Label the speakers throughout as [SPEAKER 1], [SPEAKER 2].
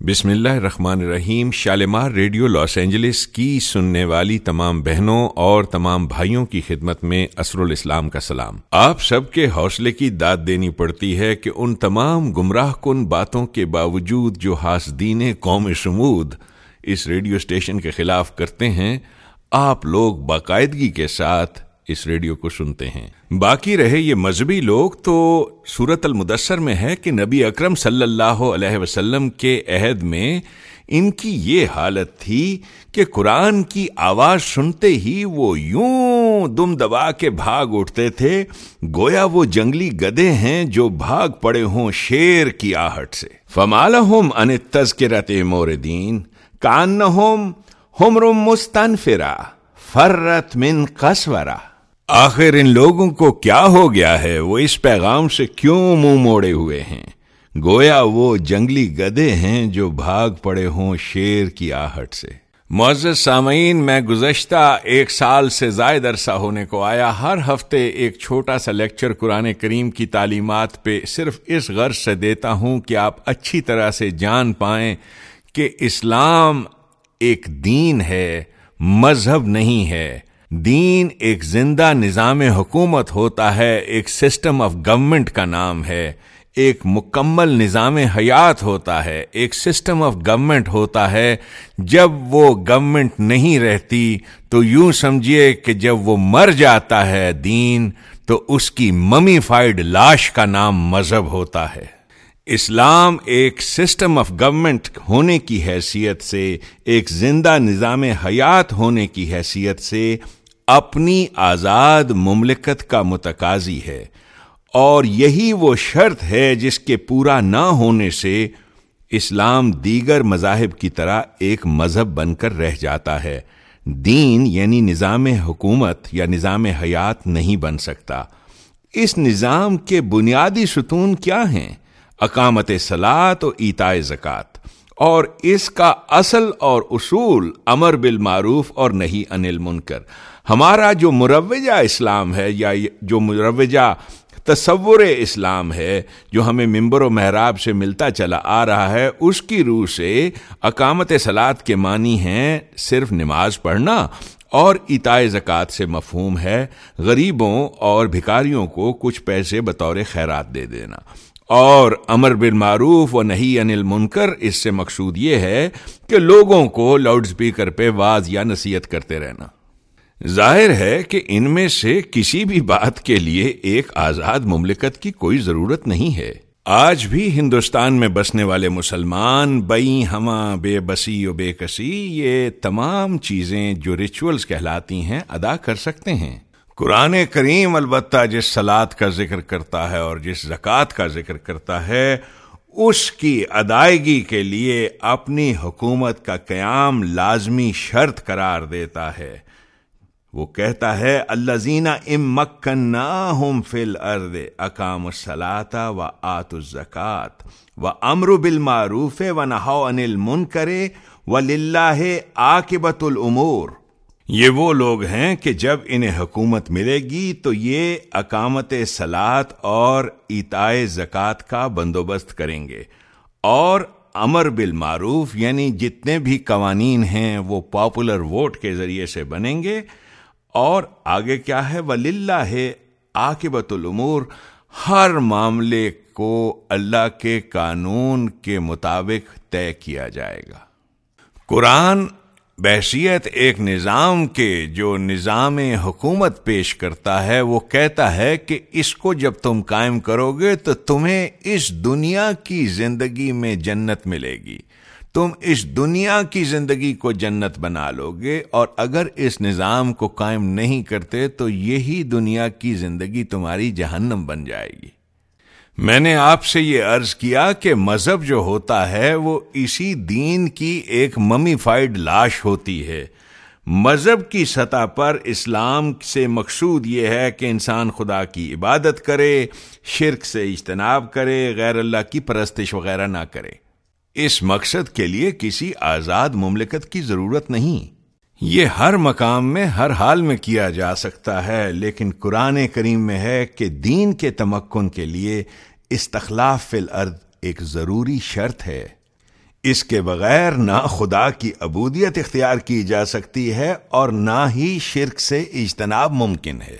[SPEAKER 1] بسم اللہ الرحمن الرحیم شالمار ریڈیو لاس اینجلس کی سننے والی تمام بہنوں اور تمام بھائیوں کی خدمت میں اسر الاسلام کا سلام۔ آپ سب کے حوصلے کی داد دینی پڑتی ہے کہ ان تمام گمراہ کن باتوں کے باوجود جو حاسدین قوم شمود اس ریڈیو اسٹیشن کے خلاف کرتے ہیں، آپ لوگ باقاعدگی کے ساتھ اس ریڈیو کو سنتے ہیں۔ باقی رہے یہ مذہبی لوگ تو سورت المدثر میں ہے کہ نبی اکرم صلی اللہ علیہ وسلم کے عہد میں ان کی یہ حالت تھی کہ قرآن کی آواز سنتے ہی وہ یوں دم دبا کے بھاگ اٹھتے تھے۔ گویا وہ جنگلی گدے ہیں جو بھاگ پڑے ہوں شیر کی آہٹ سے۔ فمال ہوم ان تذکرت موردین کان ہوم ہم مستنفرا فرت من قسورا آخر ان لوگوں کو کیا ہو گیا ہے؟ وہ اس پیغام سے کیوں منہ موڑے ہوئے ہیں؟ گویا وہ جنگلی گدے ہیں جو بھاگ پڑے ہوں شیر کی آہٹ سے۔ معزز سامعین، میں گزشتہ ایک سال سے زائد عرصہ ہونے کو آیا۔ ہر ہفتے ایک چھوٹا سا لیکچر قرآن کریم کی تعلیمات پہ صرف اس غرض سے دیتا ہوں کہ آپ اچھی طرح سے جان پائیں کہ اسلام ایک دین ہے، مذہب نہیں ہے۔ دین ایک زندہ نظام حکومت ہوتا ہے، ایک سسٹم آف گورنمنٹ کا نام ہے، ایک مکمل نظام حیات ہوتا ہے، ایک سسٹم آف گورنمنٹ ہوتا ہے۔ جب وہ گورنمنٹ نہیں رہتی، تو یوں سمجھیے کہ جب وہ مر جاتا ہے دین، تو اس کی ممی فائڈ لاش کا نام مذہب ہوتا ہے۔ اسلام ایک سسٹم آف گورنمنٹ ہونے کی حیثیت سے، ایک زندہ نظام حیات ہونے کی حیثیت سے اپنی آزاد مملکت کا متقاضی ہے اور یہی وہ شرط ہے جس کے پورا نہ ہونے سے اسلام دیگر مذاہب کی طرح ایک مذہب بن کر رہ جاتا ہے۔ دین یعنی نظام حکومت یا نظام حیات نہیں بن سکتا۔ اس نظام کے بنیادی ستون کیا ہیں؟ اقامت سلاد و ایتائے زکوٰۃ اور اس کا اصل اور اصول امر بالمعروف اور نہیں انل منکر ہمارا جو مروجہ اسلام ہے یا جو مروجہ تصور اسلام ہے جو ہمیں ممبر و محراب سے ملتا چلا آ رہا ہے، اس کی روح سے اقامت سلاد کے معنی ہیں صرف نماز پڑھنا اور اتائے زکوٰۃ سے مفہوم ہے غریبوں اور بھکاریوں کو کچھ پیسے بطور خیرات دے دینا۔ اور امر بالمعروف و نہیں انل منکر اس سے مقصود یہ ہے کہ لوگوں کو لاؤڈ اسپیکر پہ واز یا نصیحت کرتے رہنا۔ ظاہر ہے کہ ان میں سے کسی بھی بات کے لیے ایک آزاد مملکت کی کوئی ضرورت نہیں ہے۔ آج بھی ہندوستان میں بسنے والے مسلمان بئی ہما، بے بسی و بے کسی، یہ تمام چیزیں جو ریچولز کہلاتی ہیں ادا کر سکتے ہیں۔ قرآن کریم البتہ جس سلاد کا ذکر کرتا ہے اور جس زکوٰۃ کا ذکر کرتا ہے، اس کی ادائیگی کے لیے اپنی حکومت کا قیام لازمی شرط قرار دیتا ہے۔ وہ کہتا ہے اللہ زینا ام مکن ہوم فل ارد اکام سلاتا و آت الزکات و امر بل معروف و نہو انل من کرے و لاہ آکبت العمور یہ وہ لوگ ہیں کہ جب انہیں حکومت ملے گی تو یہ اقامت سلاد اور اتائے زکوٰۃ کا بندوبست کریں گے اور امر بالمعروف یعنی جتنے بھی قوانین ہیں وہ پاپولر ووٹ کے ذریعے سے بنیں گے۔ اور آگے کیا ہے؟ ولی ہے آکبت العمور ہر معاملے کو اللہ کے قانون کے مطابق طے کیا جائے گا۔ قرآن بحثیت ایک نظام کے جو نظام حکومت پیش کرتا ہے، وہ کہتا ہے کہ اس کو جب تم قائم کرو گے تو تمہیں اس دنیا کی زندگی میں جنت ملے گی۔ تم اس دنیا کی زندگی کو جنت بنا لو گے اور اگر اس نظام کو قائم نہیں کرتے تو یہی دنیا کی زندگی تمہاری جہنم بن جائے گی۔ میں نے آپ سے یہ عرض کیا کہ مذہب جو ہوتا ہے وہ اسی دین کی ایک ممی فائڈ لاش ہوتی ہے۔ مذہب کی سطح پر اسلام سے مقصود یہ ہے کہ انسان خدا کی عبادت کرے، شرک سے اجتناب کرے، غیر اللہ کی پرستش وغیرہ نہ کرے۔ اس مقصد کے لیے کسی آزاد مملکت کی ضرورت نہیں۔ یہ ہر مقام میں، ہر حال میں کیا جا سکتا ہے، لیکن قرآن کریم میں ہے کہ دین کے تمکن کے لیے استخلاف فی الارض ایک ضروری شرط ہے۔ اس کے بغیر نہ خدا کی عبودیت اختیار کی جا سکتی ہے اور نہ ہی شرک سے اجتناب ممکن ہے۔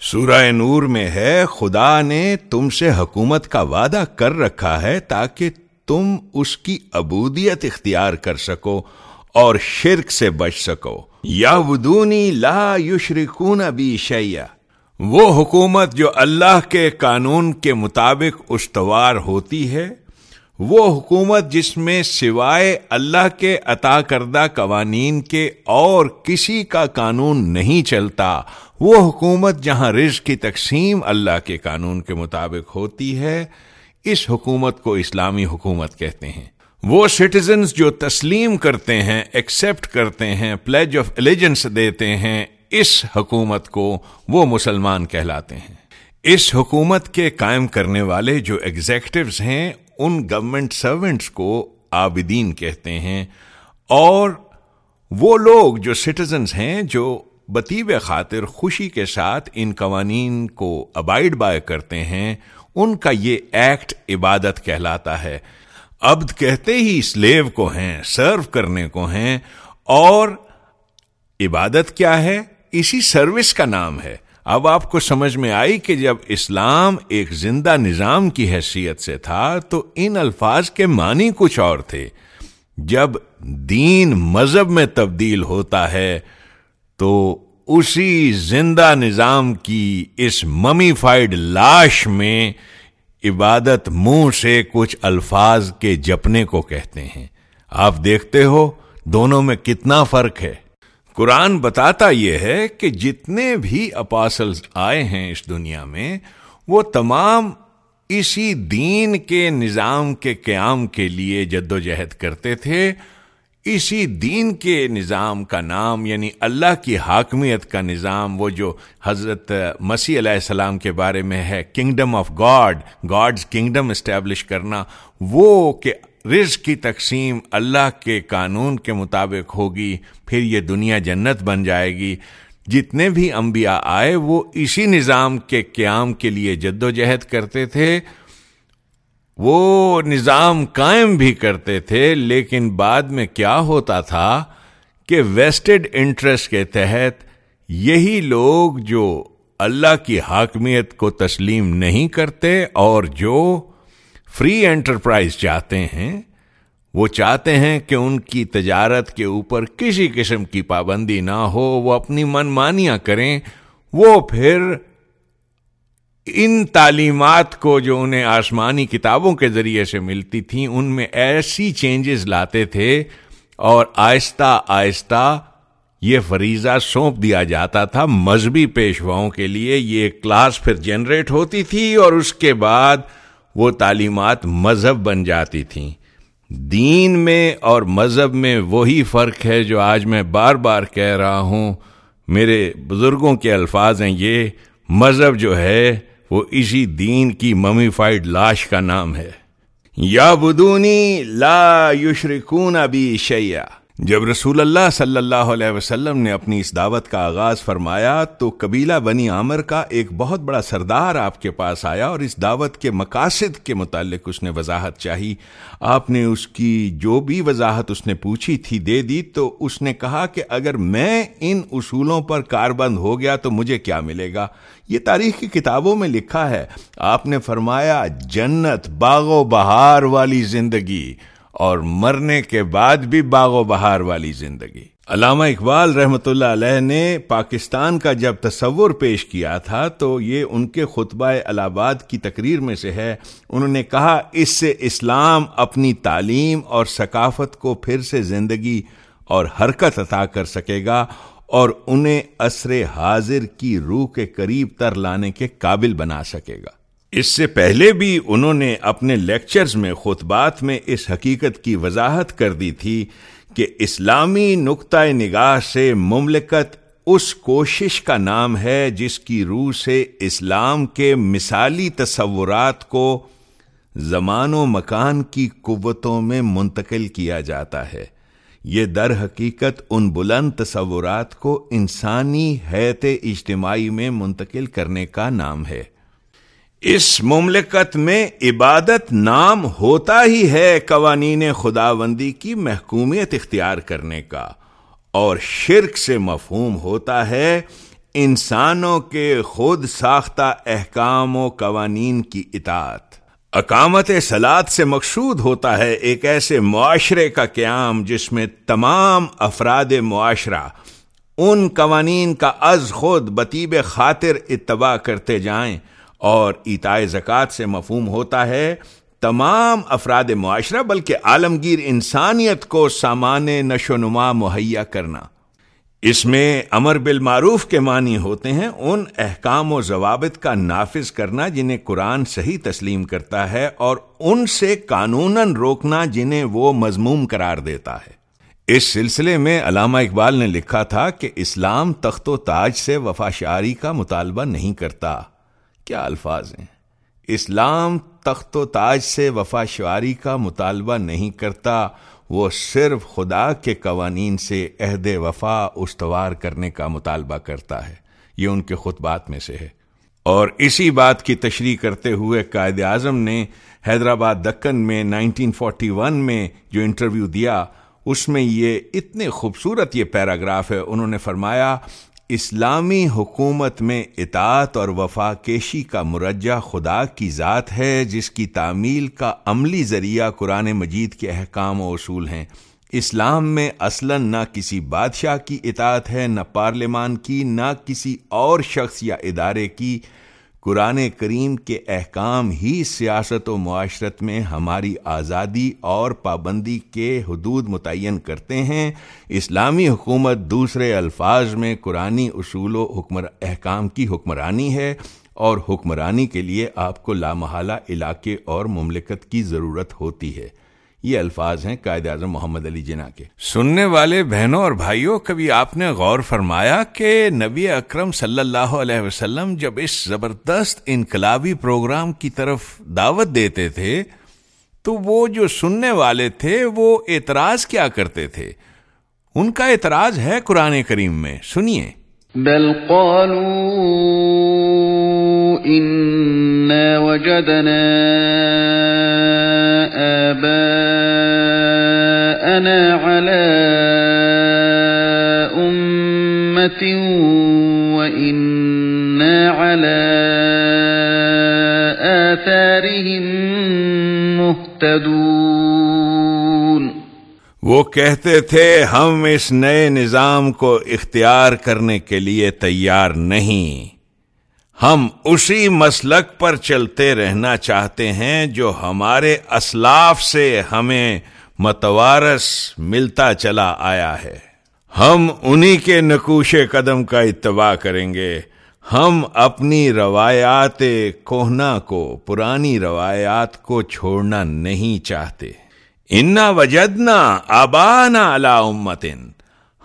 [SPEAKER 1] سورہ نور میں ہے، خدا نے تم سے حکومت کا وعدہ کر رکھا ہے تاکہ تم اس کی عبودیت اختیار کر سکو اور شرک سے بچ سکو۔ یا ودونی لا یشرکون بی شیا وہ حکومت جو اللہ کے قانون کے مطابق استوار ہوتی ہے، وہ حکومت جس میں سوائے اللہ کے عطا کردہ قوانین کے اور کسی کا قانون نہیں چلتا، وہ حکومت جہاں رزق کی تقسیم اللہ کے قانون کے مطابق ہوتی ہے اس حکومت کو اسلامی حکومت کہتے ہیں۔ وہ سٹیزنز جو تسلیم کرتے ہیں ایکسپٹ کرتے ہیں پلیج آف ایلیجنس دیتے ہیں، اس حکومت کو وہ مسلمان کہلاتے ہیں۔ اس حکومت کے قائم کرنے والے جو ایگزیکٹوز ہیں، ان گورنمنٹ سرونٹس کو عابدین کہتے ہیں۔ اور وہ لوگ جو سٹیزنز ہیں، جو بطیب خاطر خوشی کے ساتھ ان قوانین کو ابائڈ بائے کرتے ہیں ان کا یہ ایکٹ عبادت کہلاتا ہے۔ عبد کہتے ہی سلیو کو ہیں، سرو کرنے کو ہیں۔ اور عبادت کیا ہے؟ اسی سروس کا نام ہے۔ اب آپ کو سمجھ میں آئی کہ جب اسلام ایک زندہ نظام کی حیثیت سے تھا، تو ان الفاظ کے معنی کچھ اور تھے۔ جب دین مذہب میں تبدیل ہوتا ہے، تو اسی زندہ نظام کی اس ممیفائڈ لاش میں عبادت منہ سے کچھ الفاظ کے جپنے کو کہتے ہیں۔ آپ دیکھتے ہو دونوں میں کتنا فرق ہے۔ قرآن بتاتا یہ ہے کہ جتنے بھی اپاسلز آئے ہیں اس دنیا میں، وہ تمام اسی دین کے نظام کے قیام کے لیے جد و جہد کرتے تھے۔ اسی دین کے نظام کا نام یعنی اللہ کی حاکمیت کا نظام، وہ جو حضرت مسیح علیہ السلام کے بارے میں ہے kingdom of God God's kingdom establish کرنا، وہ کہ رزق کی تقسیم اللہ کے قانون کے مطابق ہوگی، پھر یہ دنیا جنت بن جائے گی۔ جتنے بھی انبیاء آئے، وہ اسی نظام کے قیام کے لیے جد و جہد کرتے تھے۔ وہ نظام قائم بھی کرتے تھے، لیکن بعد میں کیا ہوتا تھا کہ ویسٹڈ انٹرسٹ کے تحت یہی لوگ جو اللہ کی حاکمیت کو تسلیم نہیں کرتے اور جو فری انٹرپرائز چاہتے ہیں، وہ چاہتے ہیں کہ ان کی تجارت کے اوپر کسی قسم کی پابندی نہ ہو، وہ اپنی من مانیاں کریں، وہ پھر ان تعلیمات کو جو انہیں آسمانی کتابوں کے ذریعے سے ملتی تھیں، ان میں ایسی چینجز لاتے تھے اور آہستہ آہستہ یہ فریضہ سونپ دیا جاتا تھا۔ مذہبی پیشواؤں کے لیے یہ کلاس پھر جنریٹ ہوتی تھی اور اس کے بعد وہ تعلیمات مذہب بن جاتی تھیں۔ دین میں اور مذہب میں وہی فرق ہے جو آج میں بار بار کہہ رہا ہوں۔ میرے بزرگوں کے الفاظ ہیں یہ، مذہب جو ہے وہ اسی دین کی ممیفائڈ لاش کا نام ہے۔ یا بدونی لا یشرکون ابھی شیا جب رسول اللہ صلی اللہ علیہ وسلم نے اپنی اس دعوت کا آغاز فرمایا تو قبیلہ بنی عامر کا ایک بہت بڑا سردار آپ کے پاس آیا اور اس دعوت کے مقاصد کے متعلق اس نے وضاحت چاہی۔ آپ نے اس کی جو بھی وضاحت اس نے پوچھی تھی دے دی تو اس نے کہا کہ اگر میں ان اصولوں پر کاربند ہو گیا تو مجھے کیا ملے گا؟ یہ تاریخ کی کتابوں میں لکھا ہے۔ آپ نے فرمایا، جنت باغ و بہار والی زندگی۔ اور مرنے کے بعد بھی باغ و بہار والی زندگی۔ علامہ اقبال رحمۃ اللہ علیہ نے پاکستان کا جب تصور پیش کیا تھا تو یہ ان کے خطبہ الہباد کی تقریر میں سے ہے۔ انہوں نے کہا، اس سے اسلام اپنی تعلیم اور ثقافت کو پھر سے زندگی اور حرکت عطا کر سکے گا اور انہیں عصر حاضر کی روح کے قریب تر لانے کے قابل بنا سکے گا۔ اس سے پہلے بھی انہوں نے اپنے لیکچرز میں خطبات میں اس حقیقت کی وضاحت کر دی تھی کہ اسلامی نقطۂ نگاہ سے مملکت اس کوشش کا نام ہے جس کی روح سے اسلام کے مثالی تصورات کو زمان و مکان کی قوتوں میں منتقل کیا جاتا ہے۔ یہ در حقیقت ان بلند تصورات کو انسانی حیت اجتماعی میں منتقل کرنے کا نام ہے۔ اس مملکت میں عبادت نام ہوتا ہی ہے قوانین خداوندی کی محکومیت اختیار کرنے کا، اور شرک سے مفہوم ہوتا ہے انسانوں کے خود ساختہ احکام و قوانین کی اطاعت۔ اقامت سلاد سے مقصود ہوتا ہے ایک ایسے معاشرے کا قیام جس میں تمام افراد معاشرہ ان قوانین کا از خود بطیب خاطر اتباع کرتے جائیں۔ اور ایتائے زکوٰۃ سے مفہوم ہوتا ہے تمام افراد معاشرہ، بلکہ عالمگیر انسانیت کو سامان نشو نما مہیا کرنا۔ اس میں امر بالمعروف کے معنی ہوتے ہیں ان احکام و ضوابط کا نافذ کرنا جنہیں قرآن صحیح تسلیم کرتا ہے اور ان سے قانوناً روکنا جنہیں وہ مضموم قرار دیتا ہے۔ اس سلسلے میں علامہ اقبال نے لکھا تھا کہ اسلام تخت و تاج سے وفا شعری کا مطالبہ نہیں کرتا۔ کیا الفاظ ہیں؟ اسلام تخت و تاج سے وفا شعاری کا مطالبہ نہیں کرتا، وہ صرف خدا کے قوانین سے عہد وفا استوار کرنے کا مطالبہ کرتا ہے۔ یہ ان کے خطبات میں سے ہے۔ اور اسی بات کی تشریح کرتے ہوئے قائد اعظم نے حیدرآباد دکن میں 1941 میں جو انٹرویو دیا، اس میں یہ اتنے خوبصورت یہ پیراگراف ہے، انہوں نے فرمایا اسلامی حکومت میں اطاعت اور وفا کیشی کا مرجع خدا کی ذات ہے، جس کی تعمیل کا عملی ذریعہ قرآن مجید کے احکام و اصول ہیں۔ اسلام میں اصلاً نہ کسی بادشاہ کی اطاعت ہے، نہ پارلیمان کی، نہ کسی اور شخص یا ادارے کی۔ قرآن کریم کے احکام ہی سیاست و معاشرت میں ہماری آزادی اور پابندی کے حدود متعین کرتے ہیں۔ اسلامی حکومت دوسرے الفاظ میں قرآن اصول و حکمر، احکام کی حکمرانی ہے اور حکمرانی کے لیے آپ کو لامحالہ علاقے اور مملکت کی ضرورت ہوتی ہے۔ یہ الفاظ ہیں قائد اعظم محمد علی جناح کے۔ سننے والے بہنوں اور بھائیوں کبھی آپ نے غور فرمایا کہ نبی اکرم صلی اللہ علیہ وسلم جب اس زبردست انقلابی پروگرام کی طرف دعوت دیتے تھے تو وہ جو سننے والے تھے وہ اعتراض کیا کرتے تھے؟ ان کا اعتراض ہے قرآن کریم میں سنیے۔
[SPEAKER 2] بل قالوا وجدنا آباءنا على أمة وإنا على آثارهم مهتدون
[SPEAKER 1] وہ کہتے تھے ہم اس نئے نظام کو اختیار کرنے کے لیے تیار نہیں۔ ہم اسی مسلک پر چلتے رہنا چاہتے ہیں جو ہمارے اسلاف سے ہمیں متوارس ملتا چلا آیا ہے۔ ہم انہی کے نقوش قدم کا اتباع کریں گے۔ ہم اپنی روایات کوہنا کو، پرانی روایات کو چھوڑنا نہیں چاہتے۔ انا وجدنا آبانا علا امتن۔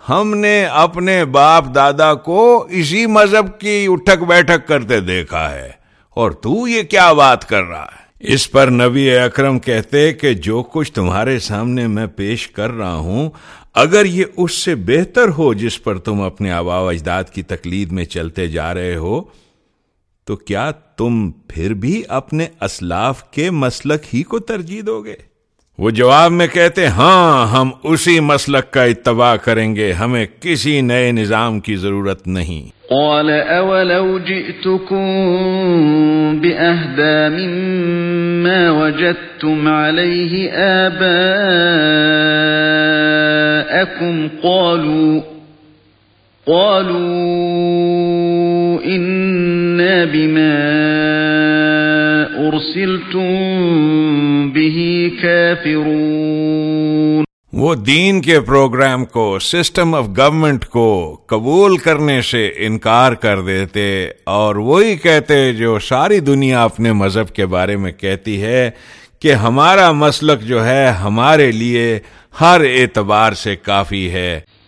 [SPEAKER 1] ہم نے اپنے باپ دادا کو اسی مذہب کی اٹھک بیٹھک کرتے دیکھا ہے۔ اور تو یہ کیا بات کر رہا ہے؟ اس پر نبی اکرم کہتے کہ جو کچھ تمہارے سامنے میں پیش کر رہا ہوں، اگر یہ اس سے بہتر ہو جس پر تم اپنے آبا و اجداد کی تقلید میں چلتے جا رہے ہو، تو کیا تم پھر بھی اپنے اسلاف کے مسلک ہی کو ترجیح دو گے؟ وہ جواب میں کہتے ہاں ہم اسی مسلک کا اتباع کریں گے، ہمیں کسی نئے نظام کی ضرورت نہیں۔
[SPEAKER 2] قال اولو جئتكم مما وجدتم عليه آباءكم قالوا قالوا إنا بما
[SPEAKER 1] وہ دین کے پروگرام کو سسٹم آف گورنمنٹ کو قبول کرنے سے انکار کر دیتے اور وہی کہتے جو ساری دنیا اپنے مذہب کے بارے میں کہتی ہے کہ ہمارا مسلک جو ہے ہمارے لیے ہر اعتبار سے کافی ہے۔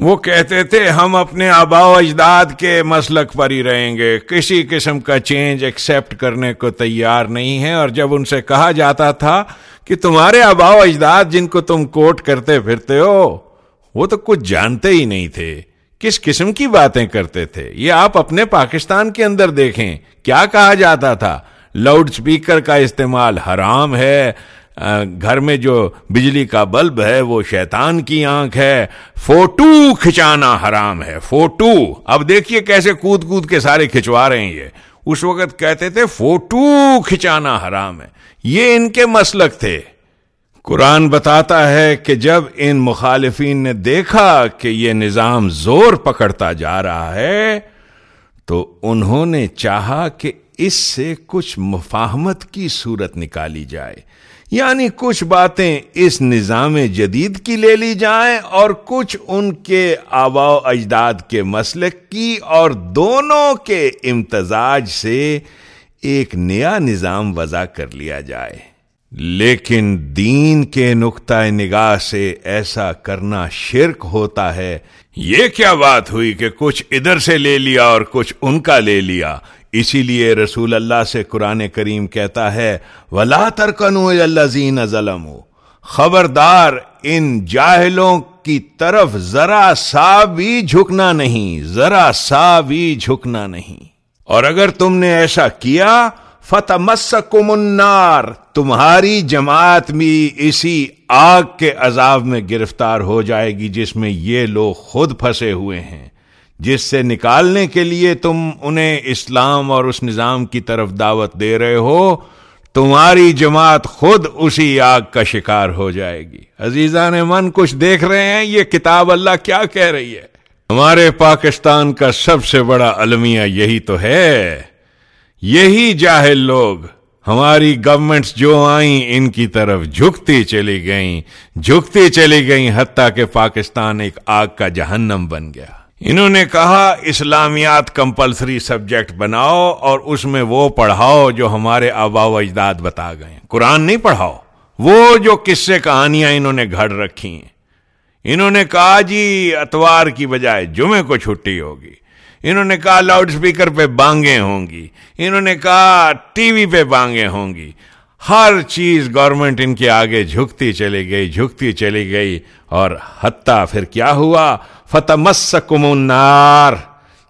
[SPEAKER 1] وہ کہتے تھے، ہم اپنے آبا و اجداد کے مسلک پر ہی رہیں گے۔ کسی قسم کا چینج ایکسپٹ کرنے کو تیار نہیں ہے اور جب ان سے کہا جاتا تھا کہ تمہارے آبا و اجداد جن کو تم کوٹ کرتے پھرتے ہو، وہ تو کچھ جانتے ہی نہیں تھے۔ کس قسم کی باتیں کرتے تھے؟ یہ آپ اپنے پاکستان کے اندر دیکھیں۔ کیا کہا جاتا تھا؟ لاؤڈ سپیکر کا استعمال حرام ہے۔ گھر میں جو بجلی کا بلب ہے، وہ شیطان کی آنکھ ہے۔ فوٹو کھچانا حرام ہے، فوٹو۔ اب دیکھیے کیسے کود کود کے سارے کھچوا رہے ہیں یہ۔ اس وقت کہتے تھے، فوٹو کھچانا حرام ہے۔ یہ ان کے مسلک تھے۔ قرآن بتاتا ہے کہ جب ان مخالفین نے دیکھا کہ یہ نظام زور پکڑتا جا رہا ہے، تو انہوں نے چاہا کہ اس سے کچھ مفاہمت کی صورت نکالی جائے۔ یعنی کچھ باتیں اس نظام جدید کی لے لی جائیں اور کچھ ان کے آبا و اجداد کے مسلک کی اور دونوں کے امتزاج سے ایک نیا نظام وضع کر لیا جائے۔ لیکن دین کے نقطۂ نگاہ سے ایسا کرنا شرک ہوتا ہے۔ یہ کیا بات ہوئی کہ کچھ ادھر سے لے لیا اور کچھ ان کا لے لیا؟ اسی لیے رسول اللہ سے قرآن کریم کہتا ہے، ولا ترکن اللہ ظلم خبردار، ان جاہلوں کی طرف ذرا سا بھی جھکنا نہیں، ذرا سا بھی جھکنا نہیں۔ اور اگر تم نے ایسا کیا فتح النار۔ تمہاری جماعت بھی اسی آگ کے عذاب میں گرفتار ہو جائے گی، جس میں یہ لوگ خود پھنسے ہوئے ہیں۔ جس سے نکالنے کے لیے تم انہیں اسلام اور اس نظام کی طرف دعوت دے رہے ہو، تمہاری جماعت خود اسی آگ کا شکار ہو جائے گی۔ عزیزہ نے من، کچھ دیکھ رہے ہیں؟ یہ کتاب اللہ کیا کہہ رہی ہے؟ ہمارے پاکستان کا سب سے بڑا المیہ یہی تو ہے۔ یہی جاہل لوگ۔ ہماری گورنمنٹس جو آئیں، ان کی طرف جھکتی چلی گئیں۔ جھکتی چلی گئیں، حتیٰ کہ پاکستان ایک آگ کا جہنم بن گیا۔ انہوں نے کہا، اسلامیات کمپلسری سبجیکٹ بناؤ اور اس میں وہ پڑھاؤ جو ہمارے آبا و اجداد بتا گئے قرآن نہیں پڑھاؤ، وہ جو قصے کہانیاں انہوں نے گھڑ رکھی ہیں۔ انہوں نے کہا جی اتوار کی بجائے جمعے کو چھٹی ہوگی۔ انہوں نے کہا، لاؤڈ سپیکر پہ بانگیں ہوں گی۔ انہوں نے کہا، ٹی وی پہ بانگیں ہوں گی۔ ہر چیز گورنمنٹ ان کے آگے جھکتی چلی گئی، جھکتی چلی گئی، اور حتیٰ پھر کیا ہوا؟ فتح مسکم النار۔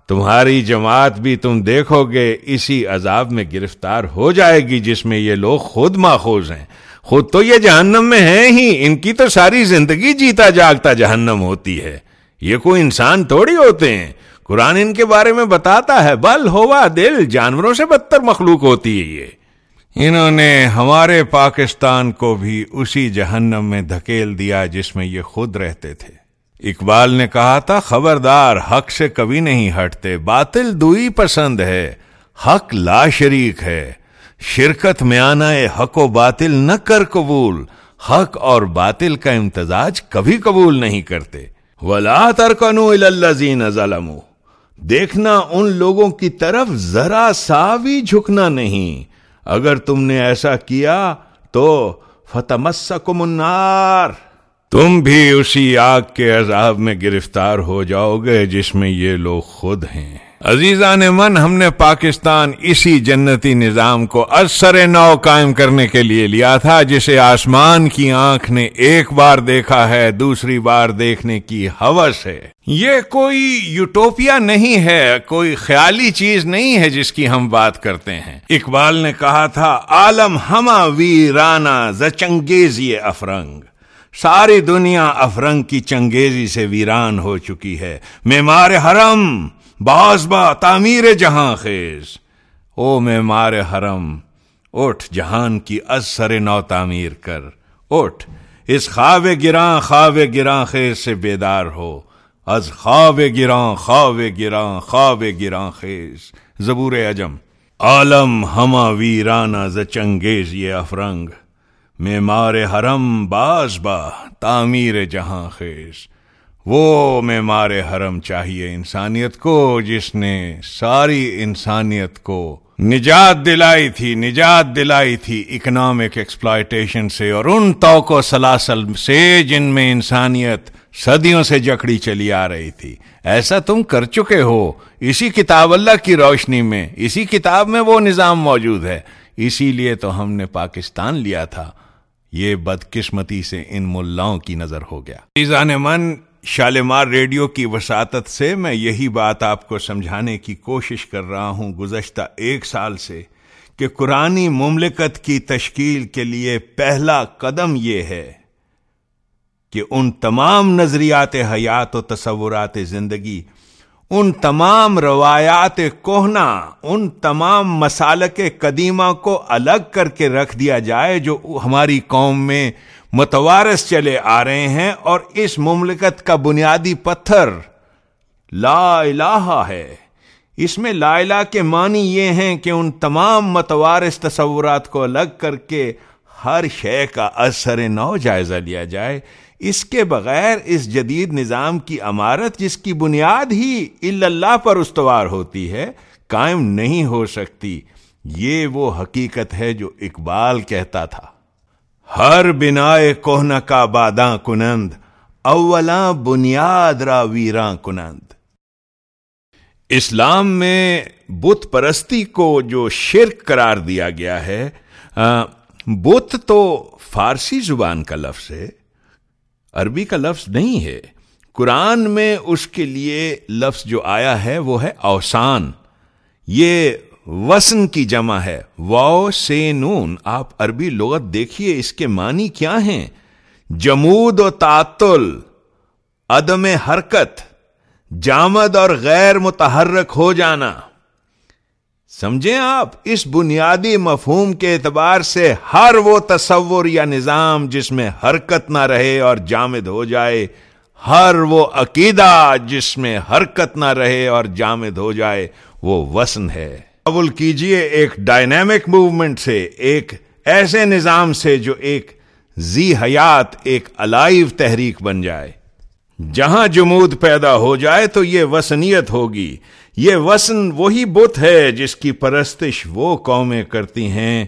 [SPEAKER 1] تمہاری جماعت بھی تم دیکھو گے، اسی عذاب میں گرفتار ہو جائے گی جس میں یہ لوگ خود ماخوذ ہیں۔ خود تو یہ جہنم میں ہیں ہی، ان کی تو ساری زندگی جیتا جاگتا جہنم ہوتی ہے۔ یہ کوئی انسان تھوڑی ہوتے ہیں۔ قرآن ان کے بارے میں بتاتا ہے، بل ہوا دل، جانوروں سے بدتر مخلوق ہوتی ہے یہ۔ انہوں نے ہمارے پاکستان کو بھی اسی جہنم میں دھکیل دیا جس میں یہ خود رہتے تھے۔ اقبال نے کہا تھا، خبردار، حق سے کبھی نہیں ہٹتے، باطل دوئی پسند ہے، حق لا شریک ہے۔ شرکت میں آنا حق و باطل نہ کر قبول۔ حق اور باطل کا امتزاج کبھی قبول نہیں کرتے۔ ولا ترکنو الزین ظلم دیکھنا، ان لوگوں کی طرف ذرا سا بھی جھکنا نہیں۔ اگر تم نے ایسا کیا تو فتمسکم النار۔ تم بھی اسی آگ کے عذاب میں گرفتار ہو جاؤ گے جس میں یہ لوگ خود ہیں۔ عزیزان من، ہم نے پاکستان اسی جنتی نظام کو اثر نو قائم کرنے کے لیے لیا تھا، جسے آسمان کی آنکھ نے ایک بار دیکھا ہے، دوسری بار دیکھنے کی حوث ہے۔ یہ کوئی یوٹوپیا نہیں ہے، کوئی خیالی چیز نہیں ہے جس کی ہم بات کرتے ہیں۔ اقبال نے کہا تھا، عالم ہما ویرانا ز چنگیزی افرنگ۔ ساری دنیا افرنگ کی چنگیزی سے ویران ہو چکی ہے۔ معمار حرم باز با تعمیر جہاں خیز۔ او میں مار حرم، اٹھ جہان کی از سر نو تعمیر کر۔ اٹھ، اس خواب گراں خواب گراں خیز سے بیدار ہو۔ از خواب گراں خواب گراں خواب گراں خیز۔ زبور اجم عالم ہما ویرانہ ز چنگیز یہ افرنگ۔ میں مار حرم باز با، تعمیر جہاں خیز۔ وہ معمار حرم چاہیے انسانیت کو، جس نے ساری انسانیت کو نجات دلائی تھی، نجات دلائی تھی اکنامک ایکسپلائٹیشن سے اور ان توق و سلاسل سے جن میں انسانیت صدیوں سے جکڑی چلی آ رہی تھی۔ ایسا تم کر چکے ہو۔ اسی کتاب اللہ کی روشنی میں، اسی کتاب میں وہ نظام موجود ہے۔ اسی لیے تو ہم نے پاکستان لیا تھا۔ یہ بدقسمتی سے ان ملاؤں کی نظر ہو گیا۔ ایزان من، شالمار ریڈیو کی وساطت سے میں یہی بات آپ کو سمجھانے کی کوشش کر رہا ہوں گزشتہ ایک سال سے کہ قرآن مملکت کی تشکیل کے لیے پہلا قدم یہ ہے کہ ان تمام نظریات حیات و تصورات زندگی ان تمام روایات کوہنا، ان تمام مسالک قدیمہ کو الگ کر کے رکھ دیا جائے جو ہماری قوم میں متوارث چلے آ رہے ہیں اور اس مملکت کا بنیادی پتھر لا الہ ہے۔ اس میں لا الہ کے معنی یہ ہیں کہ ان تمام متوارث تصورات کو الگ کر کے ہر شے کا اثر نو جائزہ لیا جائے۔ اس کے بغیر اس جدید نظام کی عمارت جس کی بنیاد ہی اللہ پر استوار ہوتی ہے، قائم نہیں ہو سکتی۔ یہ وہ حقیقت ہے جو اقبال کہتا تھا۔ ہر بنا کوہن کا باداں کنند اولاں بنیاد را ویراں کنند۔ اسلام میں بت پرستی کو جو شرک قرار دیا گیا ہے بت تو فارسی زبان کا لفظ ہے۔ عربی کا لفظ نہیں ہے۔ قرآن میں اس کے لیے لفظ جو آیا ہے وہ ہے اوسان۔ یہ وسن کی جمع ہے۔ واؤ سے نون۔ آپ عربی لغت دیکھیے، اس کے معنی کیا ہیں؟ جمود و تعطل، عدم حرکت، جامد اور غیر متحرک ہو جانا۔ سمجھیں آپ، اس بنیادی مفہوم کے اعتبار سے ہر وہ تصور یا نظام جس میں حرکت نہ رہے اور جامد ہو جائے، ہر وہ عقیدہ جس میں حرکت نہ رہے اور جامد ہو جائے، وہ وسن ہے۔ قبول کیجیے ایک ڈائنامک موومنٹ سے، ایک ایسے نظام سے جو ایک زی حیات، ایک الائیو تحریک بن جائے۔ جہاں جمود پیدا ہو جائے تو یہ وسنیت ہوگی۔ یہ وسن وہی بت ہے جس کی پرستش وہ قومیں کرتی ہیں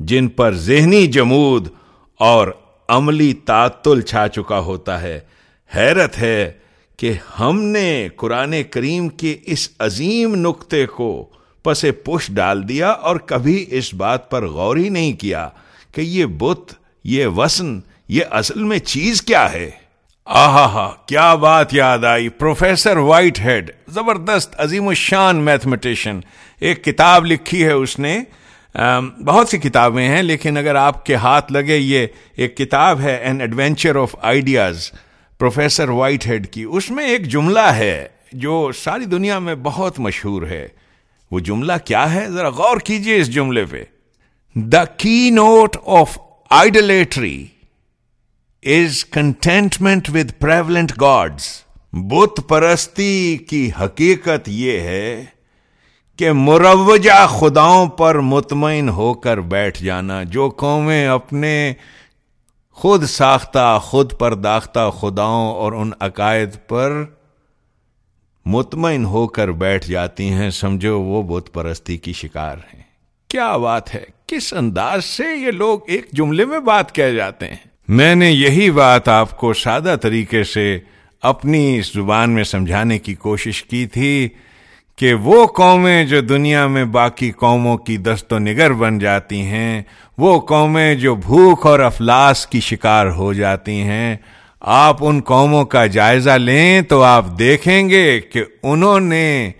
[SPEAKER 1] جن پر ذہنی جمود اور عملی تعطل چھا چکا ہوتا ہے۔ حیرت ہے کہ ہم نے قرآن کریم کے اس عظیم نقطے کو پس پش ڈال دیا اور کبھی اس بات پر غور ہی نہیں کیا کہ یہ بت، یہ وسن، یہ اصل میں چیز کیا ہے۔ آہا ہا کیا بات یاد آئی؟ پروفیسر وائٹ ہیڈ، زبردست، عظیم الشان میتھمیٹیشین۔ ایک کتاب لکھی ہے اس نے۔ بہت سی کتابیں ہیں، لیکن اگر آپ کے ہاتھ لگے، یہ ایک کتاب ہے an adventure of ideas professor Whitehead کی۔ اس میں ایک جملہ ہے جو ساری دنیا میں بہت مشہور ہے۔ وہ جملہ کیا ہے؟ ذرا غور کیجیے اس جملے پہ۔ The keynote of idolatry is contentment with prevalent gods بت پرستی کی حقیقت یہ ہے کہ مروجہ خداؤں پر مطمئن ہو کر بیٹھ جانا، جو قومیں اپنے خود ساختہ، خود پرداختہ خداؤں اور ان عقائد پر مطمئن ہو کر بیٹھ جاتی ہیں، سمجھو وہ بت پرستی کی شکار ہیں۔ کیا بات ہے؟ کس انداز سے یہ لوگ ایک جملے میں بات کہہ جاتے ہیں؟ میں نے یہی بات آپ کو سادہ طریقے سے اپنی اس زبان میں سمجھانے کی کوشش کی تھی کہ وہ قومیں جو دنیا میں باقی قوموں کی دست و نگر بن جاتی ہیں، وہ قومیں جو بھوک اور افلاس کی شکار ہو جاتی ہیں۔ آپ ان قوموں کا جائزہ لیں تو آپ دیکھیں گے کہ انہوں نے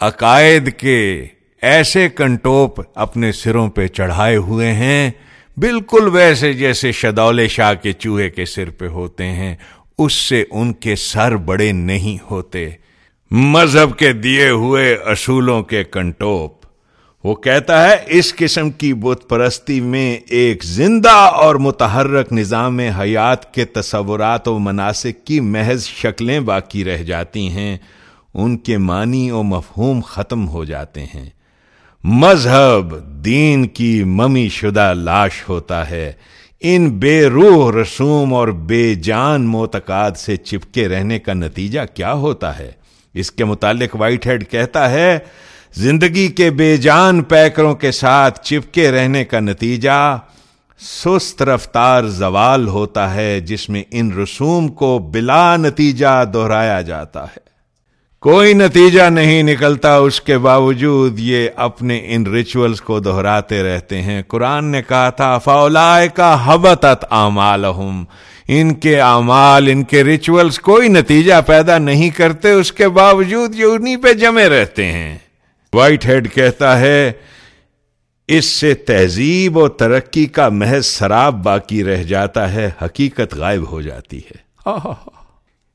[SPEAKER 1] عقائد کے ایسے کنٹوپ اپنے سروں پہ چڑھائے ہوئے ہیں۔ بالکل ویسے جیسے شدول شاہ کے چوہے کے سر پہ ہوتے ہیں، اس سے ان کے سر بڑے نہیں ہوتے۔ مذہب کے دیے ہوئے اصولوں کے کنٹوپ۔ وہ کہتا ہے، اس قسم کی بت پرستی میں ایک زندہ اور متحرک نظام حیات کے تصورات و مناسب کی محض شکلیں باقی رہ جاتی ہیں، ان کے معنی و مفہوم ختم ہو جاتے ہیں۔ مذہب دین کی ممی شدہ لاش ہوتا ہے۔ ان بے روح رسوم اور بے جان موتقاد سے چپکے رہنے کا نتیجہ کیا ہوتا ہے؟ اس کے متعلق وائٹ ہیڈ کہتا ہے، زندگی کے بے جان پیکروں کے ساتھ چپکے رہنے کا نتیجہ سست رفتار زوال ہوتا ہے، جس میں ان رسوم کو بلا نتیجہ دہرایا جاتا ہے۔ کوئی نتیجہ نہیں نکلتا، اس کے باوجود یہ اپنے ان ریچولز کو دہراتے رہتے ہیں۔ قرآن نے کہا تھا فولائے کا حبت امال ان کے اعمال، ان کے ریچولز کوئی نتیجہ پیدا نہیں کرتے، اس کے باوجود یہ انہیں پہ جمے رہتے ہیں۔ وائٹ ہیڈ کہتا ہے، اس سے تہذیب و ترقی کا محض شراب باقی رہ جاتا ہے، حقیقت غائب ہو جاتی ہے۔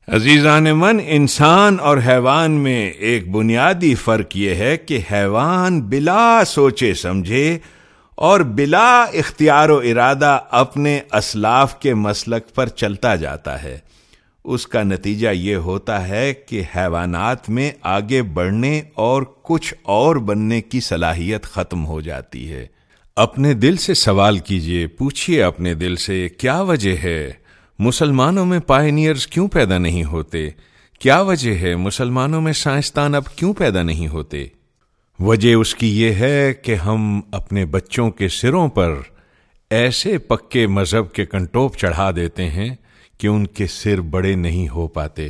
[SPEAKER 1] عزیزان من، انسان اور حیوان میں ایک بنیادی فرق یہ ہے کہ حیوان بلا سوچے سمجھے اور بلا اختیار و ارادہ اپنے اسلاف کے مسلک پر چلتا جاتا ہے۔ اس کا نتیجہ یہ ہوتا ہے کہ حیوانات میں آگے بڑھنے اور کچھ اور بننے کی صلاحیت ختم ہو جاتی ہے۔ اپنے دل سے سوال کیجیے، پوچھئے اپنے دل سے، کیا وجہ ہے؟ مسلمانوں میں پائنیئرز کیوں پیدا نہیں ہوتے؟ کیا وجہ ہے مسلمانوں میں سائنسدان اب کیوں پیدا نہیں ہوتے؟ وجہ اس کی یہ ہے کہ ہم اپنے بچوں کے سروں پر ایسے پکے مذہب کے کنٹوپ چڑھا دیتے ہیں کہ ان کے سر بڑے نہیں ہو پاتے۔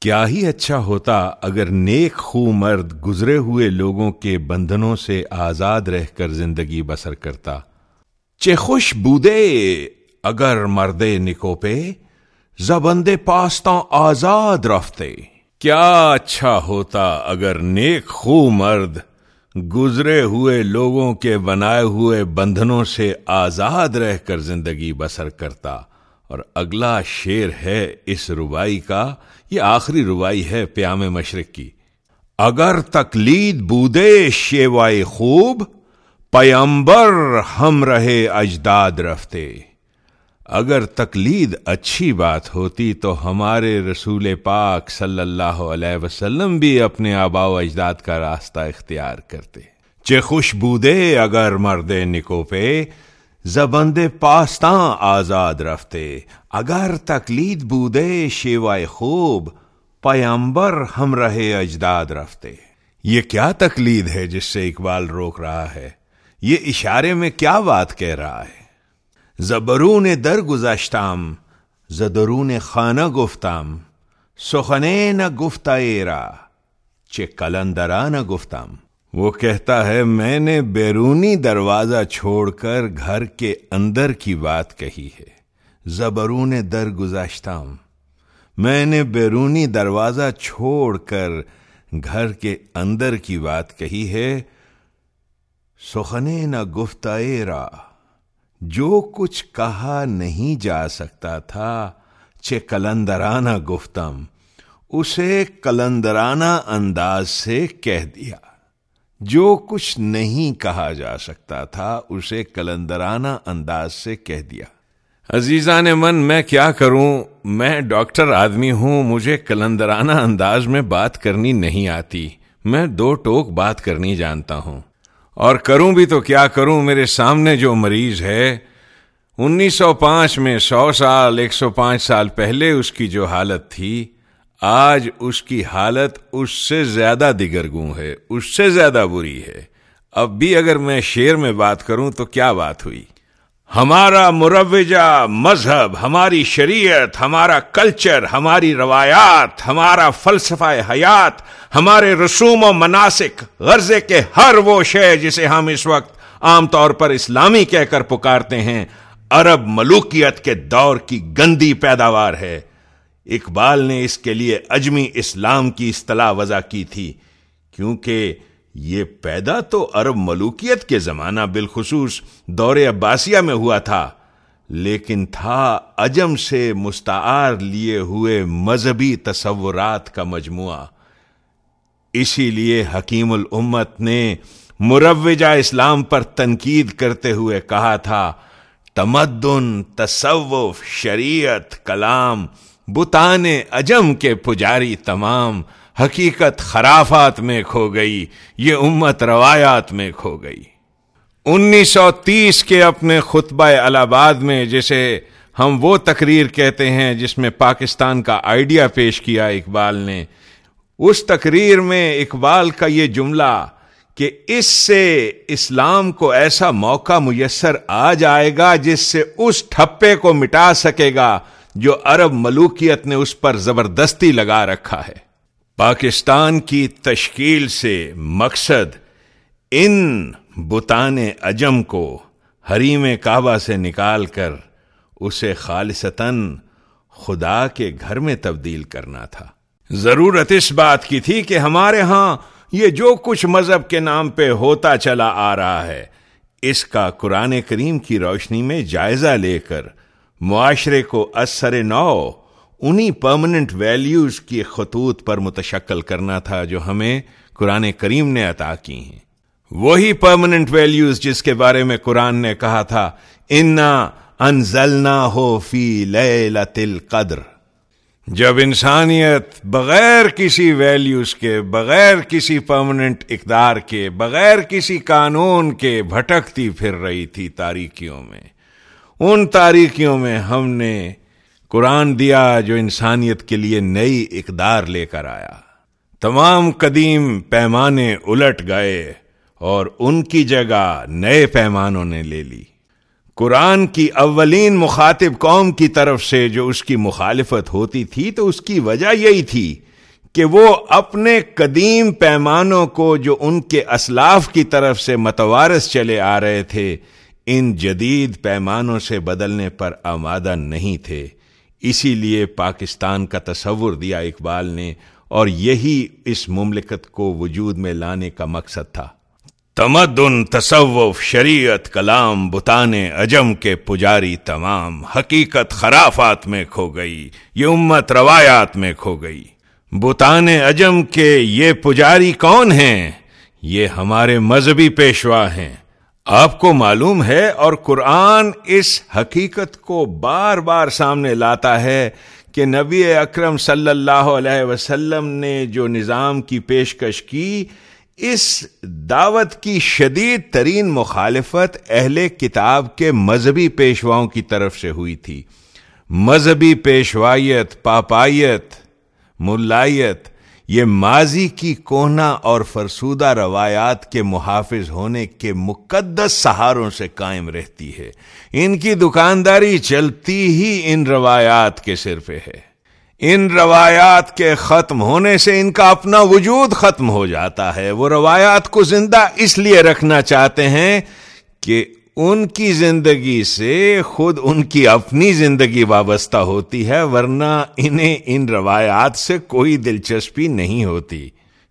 [SPEAKER 1] کیا ہی اچھا ہوتا اگر نیک خو مرد گزرے ہوئے لوگوں کے بندھنوں سے آزاد رہ کر زندگی بسر کرتا۔ چے خوش بودے! اگر مردے نکوپے زبندے پاستان آزاد رفتے۔ کیا اچھا ہوتا اگر نیک خو مرد گزرے ہوئے لوگوں کے بنائے ہوئے بندھنوں سے آزاد رہ کر زندگی بسر کرتا۔ اور اگلا شیر ہے اس روائی کا، یہ آخری روائی ہے پیام مشرق کی۔ اگر تقلید بودے شیوائے خوب پیمبر ہم رہے اجداد رفتے۔ اگر تقلید اچھی بات ہوتی تو ہمارے رسول پاک صلی اللہ علیہ وسلم بھی اپنے آبا و اجداد کا راستہ اختیار کرتے۔ چے خوش بودے اگر مرد نکو پہ زبند پاستان آزاد رفتے۔ اگر تقلید بودے شیوائے خوب، پیامبر ہم رہے اجداد رفتے۔ یہ کیا تقلید ہے جس سے اقبال روک رہا ہے؟ یہ اشارے میں کیا بات کہہ رہا ہے؟ زبرون در گزشتام زدرون خانہ گفتام سخنے نہ گفتہ چے کلندرا نہ گفتام وہ کہتا ہے، میں نے بیرونی دروازہ چھوڑ کر گھر کے اندر کی بات کہی ہے. زبرون در گزاشتہ میں نے بیرونی دروازہ چھوڑ کر گھر کے اندر کی بات کہی ہے. سخنے نہ گفتہ جو کچھ کہا نہیں جا سکتا تھا چے کلندرانہ گفتم، اسے کلندرانہ انداز سے کہہ دیا۔ جو کچھ نہیں کہا جا سکتا تھا، اسے کلندرانہ انداز سے کہہ دیا۔ عزیزان من، میں کیا کروں؟ میں ڈاکٹر آدمی ہوں، مجھے کلندرانہ انداز میں بات کرنی نہیں آتی۔ میں دو ٹوک بات کرنی جانتا ہوں۔ اور کروں بھی تو کیا کروں، میرے سامنے جو مریض ہے، انیس سو پانچ میں سو سال، ایک سو پانچ سال پہلے اس کی جو حالت تھی، آج اس کی حالت اس سے زیادہ گوں ہے، اس سے زیادہ بری ہے۔ اب بھی اگر میں شیر میں بات کروں تو کیا بات ہوئی؟ ہمارا مروجہ مذہب، ہماری شریعت، ہمارا کلچر، ہماری روایات، ہمارا فلسفہ حیات، ہمارے رسوم و مناسک غرضے کے ہر وہ شے جسے ہم اس وقت عام طور پر اسلامی کہہ کر پکارتے ہیں، عرب ملوکیت کے دور کی گندی پیداوار ہے۔ اقبال نے اس کے لیے اجمی اسلام کی اصطلاح وضع کی تھی، کیونکہ یہ پیدا تو عرب ملوکیت کے زمانہ بالخصوص دور عباسیہ میں ہوا تھا، لیکن تھا اجم سے مستعار لیے ہوئے مذہبی تصورات کا مجموعہ۔ اسی لیے حکیم الامت نے مروجہ اسلام پر تنقید کرتے ہوئے کہا تھا، تمدن، تصوف، شریعت، کلام، بتان اجم کے پجاری تمام حقیقت خرافات میں کھو گئی، یہ امت روایات میں کھو گئی۔ انیس سو تیس کے اپنے خطبہ الہباد میں جسے ہم وہ تقریر کہتے ہیں جس میں پاکستان کا آئیڈیا پیش کیا اقبال نے، اس تقریر میں اقبال کا یہ جملہ کہ اس سے اسلام کو ایسا موقع میسر آ جائے گا جس سے اس ٹھپے کو مٹا سکے گا جو عرب ملوکیت نے اس پر زبردستی لگا رکھا ہے۔ پاکستان کی تشکیل سے مقصد ان بتان اجم کو حریم کعبہ سے نکال کر اسے خالصتاً خدا کے گھر میں تبدیل کرنا تھا۔ ضرورت اس بات کی تھی کہ ہمارے ہاں یہ جو کچھ مذہب کے نام پہ ہوتا چلا آ رہا ہے، اس کا قرآن کریم کی روشنی میں جائزہ لے کر معاشرے کو اثر نو انہی پرماننٹ ویلیوز کی خطوط پر متشکل کرنا تھا جو ہمیں قرآن کریم نے عطا کی ہیں۔ وہی پرماننٹ ویلیوز جس کے بارے میں قرآن نے کہا تھا، انا انزلنا ہو فی لیلت القدر جب انسانیت بغیر کسی ویلیوز کے، بغیر کسی پرماننٹ اقدار کے، بغیر کسی قانون کے بھٹکتی پھر رہی تھی تاریکیوں میں۔ ان تاریکیوں میں ہم نے قرآن دیا جو انسانیت کے لیے نئی اقدار لے کر آیا۔ تمام قدیم پیمانے الٹ گئے اور ان کی جگہ نئے پیمانوں نے لے لی۔ قرآن کی اولین مخاطب قوم کی طرف سے جو اس کی مخالفت ہوتی تھی تو اس کی وجہ یہی تھی کہ وہ اپنے قدیم پیمانوں کو جو ان کے اسلاف کی طرف سے متوارث چلے آ رہے تھے، ان جدید پیمانوں سے بدلنے پر آمادہ نہیں تھے۔ اسی لیے پاکستان کا تصور دیا اقبال نے اور یہی اس مملکت کو وجود میں لانے کا مقصد تھا۔ تمدن، تصوف، شریعت، کلام بتانے اجم کے پجاری تمام حقیقت خرافات میں کھو گئی، یہ امت روایات میں کھو گئی۔ بتان اجم کے یہ پجاری کون ہیں؟ یہ ہمارے مذہبی پیشوا ہیں۔ آپ کو معلوم ہے اور قرآن اس حقیقت کو بار بار سامنے لاتا ہے کہ نبی اکرم صلی اللہ علیہ وسلم نے جو نظام کی پیشکش کی، اس دعوت کی شدید ترین مخالفت اہل کتاب کے مذہبی پیشواؤں کی طرف سے ہوئی تھی۔ مذہبی پیشوائیت پاپائیت ملائیت یہ ماضی کی کوہنا اور فرسودہ روایات کے محافظ ہونے کے مقدس سہاروں سے قائم رہتی ہے۔ ان کی دکانداری چلتی ہی ان روایات کے سر پہ ہے۔ ان روایات کے ختم ہونے سے ان کا اپنا وجود ختم ہو جاتا ہے۔ وہ روایات کو زندہ اس لیے رکھنا چاہتے ہیں کہ ان کی زندگی سے خود ان کی اپنی زندگی وابستہ ہوتی ہے، ورنہ انہیں ان روایات سے کوئی دلچسپی نہیں ہوتی۔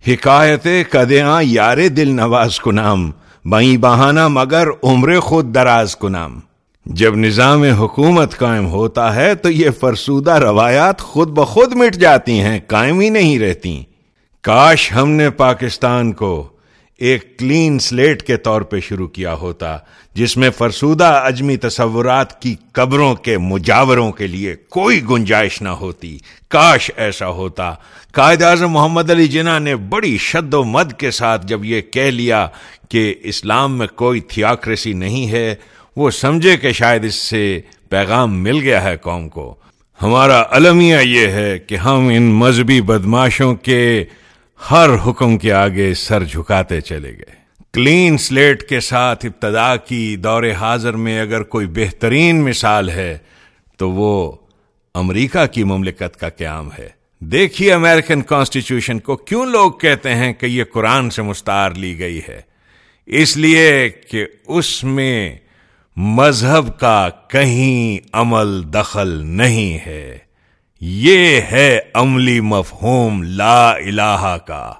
[SPEAKER 1] حکایت کدیاں یار دل نواز کو نام بائیں بہانہ مگر عمر خود دراز کو نام جب نظام حکومت قائم ہوتا ہے تو یہ فرسودہ روایات خود بخود مٹ جاتی ہیں، قائم ہی نہیں رہتی۔ کاش ہم نے پاکستان کو ایک کلین سلیٹ کے طور پہ شروع کیا ہوتا، جس میں فرسودہ اجمی تصورات کی قبروں کے مجاوروں کے لیے کوئی گنجائش نہ ہوتی۔ کاش ایسا ہوتا۔ قائد اعظم محمد علی جناح نے بڑی شد و مد کے ساتھ جب یہ کہہ لیا کہ اسلام میں کوئی تھیاکریسی نہیں ہے، وہ سمجھے کہ شاید اس سے پیغام مل گیا ہے قوم کو۔ ہمارا المیہ یہ ہے کہ ہم ان مذہبی بدماشوں کے ہر حکم کے آگے سر جھکاتے چلے گئے۔ کلین سلیٹ کے ساتھ ابتدا کی دور حاضر میں اگر کوئی بہترین مثال ہے، تو وہ امریکہ کی مملکت کا قیام ہے۔ دیکھیے امریکن کانسٹیٹیوشن کو کیوں لوگ کہتے ہیں کہ یہ قرآن سے مستار لی گئی ہے۔ اس لیے کہ اس میں مذہب کا کہیں عمل دخل نہیں ہے۔ یہ ہے عملی مفہوم لا الہ کا۔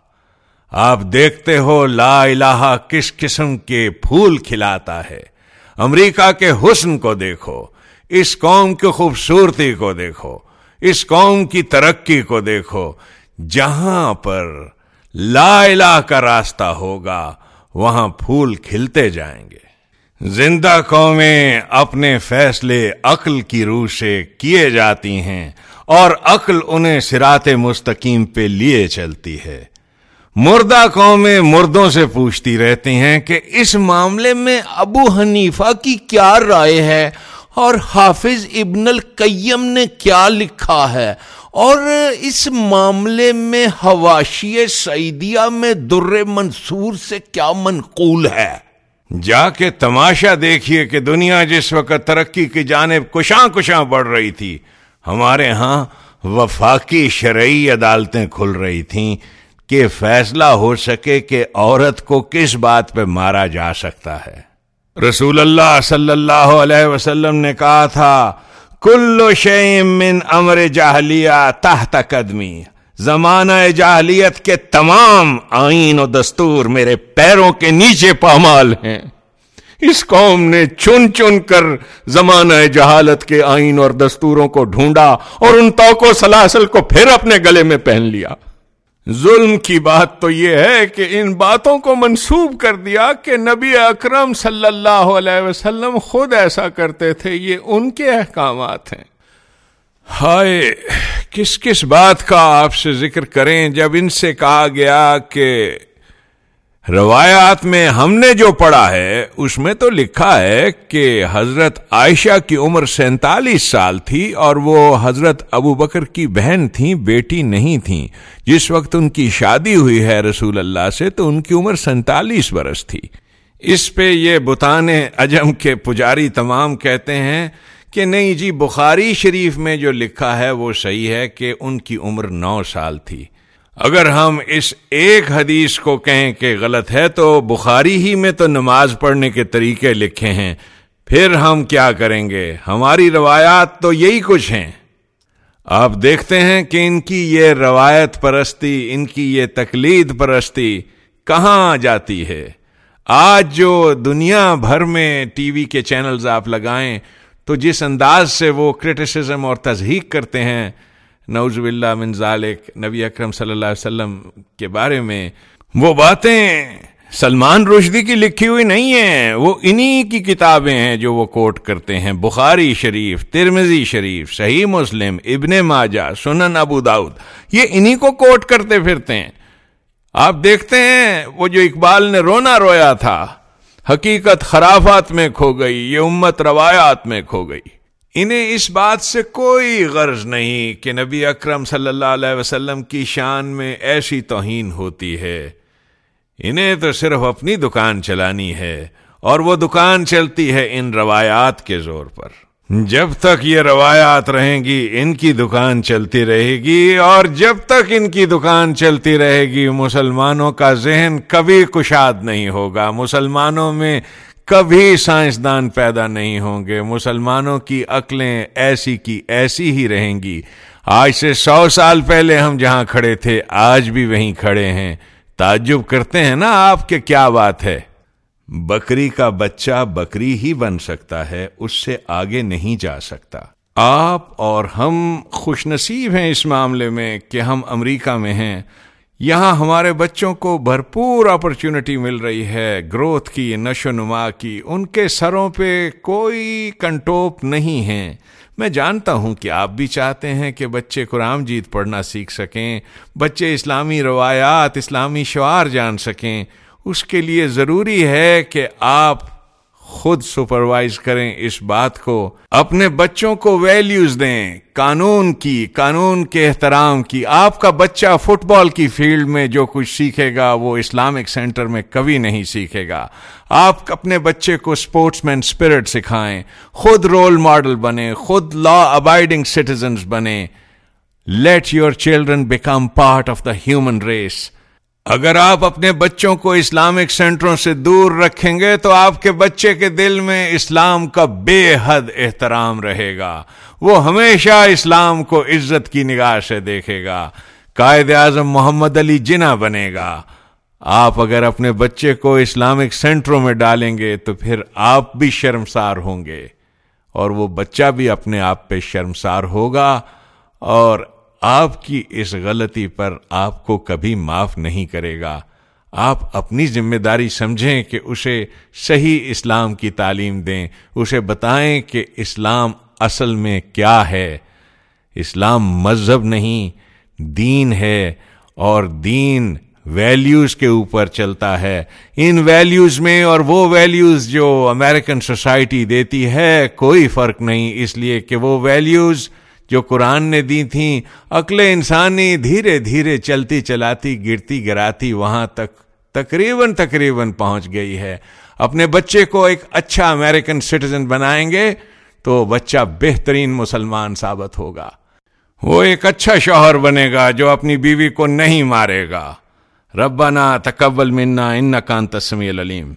[SPEAKER 1] آپ دیکھتے ہو لا الہ کس قسم کے پھول کھلاتا ہے۔ امریکہ کے حسن کو دیکھو، اس قوم کی خوبصورتی کو دیکھو، اس قوم کی ترقی کو دیکھو۔ جہاں پر لا الہ کا راستہ ہوگا، وہاں پھول کھلتے جائیں گے۔ زندہ قومیں اپنے فیصلے، عقل کی روح سے کیے جاتی ہیں۔ اور عقل انہیں سرات مستقیم پہ لیے چلتی ہے۔ مردہ قومیں مردوں سے پوچھتی رہتی ہیں کہ اس معاملے میں ابو حنیفہ کی کیا رائے ہے اور حافظ ابن القیم نے کیا لکھا ہے اور اس معاملے میں حواشی سعیدیہ میں در منصور سے کیا منقول ہے۔ جا کے تماشا دیکھیے کہ دنیا جس وقت ترقی کی جانب کشاں کشاں بڑھ رہی تھی۔ ہمارے ہاں وفاقی شرعی عدالتیں کھل رہی تھیں کہ فیصلہ ہو سکے کہ عورت کو کس بات پہ مارا جا سکتا ہے۔ رسول اللہ صلی اللہ علیہ وسلم نے کہا تھا کلو من امر جاہلیہ تحت قدمی۔ زمانہ جاہلیت کے تمام آئین و دستور میرے پیروں کے نیچے پامال ہیں۔ اس قوم نے چن چن کر زمانہ جہالت کے آئین اور دستوروں کو ڈھونڈا اور ان توقع سلاسل کو پھر اپنے گلے میں پہن لیا۔ ظلم کی بات تو یہ ہے کہ ان باتوں کو منسوب کر دیا کہ نبی اکرم صلی اللہ علیہ وسلم خود ایسا کرتے تھے، یہ ان کے احکامات ہیں۔ ہائے، کس کس بات کا آپ سے ذکر کریں جب ان سے کہا گیا کہ روایات میں ہم نے جو پڑھا ہے، اس میں تو لکھا ہے کہ حضرت عائشہ کی عمر سینتالیس سال تھی اور وہ حضرت ابو بکر کی بہن تھیں، بیٹی نہیں تھیں۔ جس وقت ان کی شادی ہوئی ہے رسول اللہ سے، تو ان کی عمر سینتالیس برس تھی۔ اس پہ یہ بتان اجم کے پجاری تمام کہتے ہیں کہ نہیں جی بخاری شریف میں جو لکھا ہے، وہ صحیح ہے کہ ان کی عمر نو سال تھی۔ اگر ہم اس ایک حدیث کو کہیں کہ غلط ہے تو بخاری ہی میں تو نماز پڑھنے کے طریقے لکھے ہیں۔ پھر ہم کیا کریں گے؟ ہماری روایات تو یہی کچھ ہیں۔ آپ دیکھتے ہیں کہ ان کی یہ روایت پرستی، ان کی یہ تقلید پرستی کہاں جاتی ہے؟ آج جو دنیا بھر میں ٹی وی کے چینلز آپ لگائیں تو جس انداز سے وہ کرٹیسزم اور تضحیق کرتے ہیں نوز باللہ من ذالک، نبی اکرم صلی اللہ علیہ وسلم کے بارے میں وہ باتیں سلمان رشدی کی لکھی ہوئی نہیں ہیں، وہ انہی کی کتابیں ہیں جو وہ کوٹ کرتے ہیں۔ بخاری شریف ترمزی شریف، صحیح مسلم، ابن ماجہ، سنن ابو داؤد یہ انہی کو کوٹ کرتے پھرتے ہیں۔ آپ دیکھتے ہیں، وہ جو اقبال نے رونا رویا تھا، حقیقت خرافات میں کھو گئی، یہ امت روایات میں کھو گئی۔ انہیں اس بات سے کوئی غرض نہیں کہ نبی اکرم صلی اللہ علیہ وسلم کی شان میں ایسی توہین ہوتی ہے۔ انہیں تو صرف اپنی دکان چلانی ہے اور وہ دکان چلتی ہے ان روایات کے زور پر۔ جب تک یہ روایات رہیں گی، ان کی دکان چلتی رہے گی اور جب تک ان کی دکان چلتی رہے گی، مسلمانوں کا ذہن کبھی کشاد نہیں ہوگا۔ مسلمانوں میں کبھی سائنسدان پیدا نہیں ہوں گے۔ مسلمانوں کی عقلیں ایسی کی ایسی ہی رہیں گی۔ آج سے سو سال پہلے ہم جہاں کھڑے تھے، آج بھی وہیں کھڑے ہیں۔ تعجب کرتے ہیں نا آپ کے کیا بات ہے۔ بکری کا بچہ بکری ہی بن سکتا ہے، اس سے آگے نہیں جا سکتا۔ آپ اور ہم خوش نصیب ہیں اس معاملے میں کہ ہم امریکہ میں ہیں۔ یہاں ہمارے بچوں کو بھرپور اپرچونٹی مل رہی ہے، گروتھ کی نشو نما کی، ان کے سروں پہ کوئی کنٹوپ نہیں ہے۔ میں جانتا ہوں کہ آپ بھی چاہتے ہیں کہ بچے قرآن جیت پڑھنا سیکھ سکیں، بچے اسلامی روایات، اسلامی شعار جان سکیں۔ اس کے لیے ضروری ہے کہ آپ خود سپروائز کریں اس بات کو۔ اپنے بچوں کو ویلیوز دیں، قانون کی، قانون کے احترام کی۔ آپ کا بچہ فٹ بال کی فیلڈ میں جو کچھ سیکھے گا، وہ اسلامک سینٹر میں کبھی نہیں سیکھے گا۔ آپ اپنے بچے کو اسپورٹس مین اسپرٹ سکھائیں، خود رول ماڈل بنے خود لا ابائڈنگ سٹیزنس بنے let your children become part of the human race اگر آپ اپنے بچوں کو اسلامک سینٹروں سے دور رکھیں گے تو آپ کے بچے کے دل میں اسلام کا بے حد احترام رہے گا۔ وہ ہمیشہ اسلام کو عزت کی نگاہ سے دیکھے گا۔ قائد اعظم محمد علی جنا بنے گا۔ آپ اگر اپنے بچے کو اسلامک سینٹروں میں ڈالیں گے تو پھر آپ بھی شرمسار ہوں گے اور وہ بچہ بھی اپنے آپ پہ شرمسار ہوگا اور آپ کی اس غلطی پر آپ کو کبھی معاف نہیں کرے گا۔ آپ اپنی ذمہ داری سمجھیں کہ اسے صحیح اسلام کی تعلیم دیں۔ اسے بتائیں کہ اسلام اصل میں کیا ہے۔ اسلام مذہب نہیں، دین ہے اور دین ویلیوز کے اوپر چلتا ہے۔ ان ویلیوز میں اور وہ ویلیوز جو امریکن سوسائٹی دیتی ہے، کوئی فرق نہیں۔ اس لیے کہ وہ ویلیوز جو قرآن نے دی تھیں، عقل انسانی دھیرے دھیرے چلتی چلاتی، گرتی گراتی وہاں تک تقریباً تقریباً پہنچ گئی ہے۔ اپنے بچے کو ایک اچھا امریکن سٹیزن بنائیں گے تو بچہ بہترین مسلمان ثابت ہوگا۔ وہ ایک اچھا شوہر بنے گا جو اپنی بیوی کو نہیں مارے گا۔ ربنا تقبل منا ان کان تسمی العلیم۔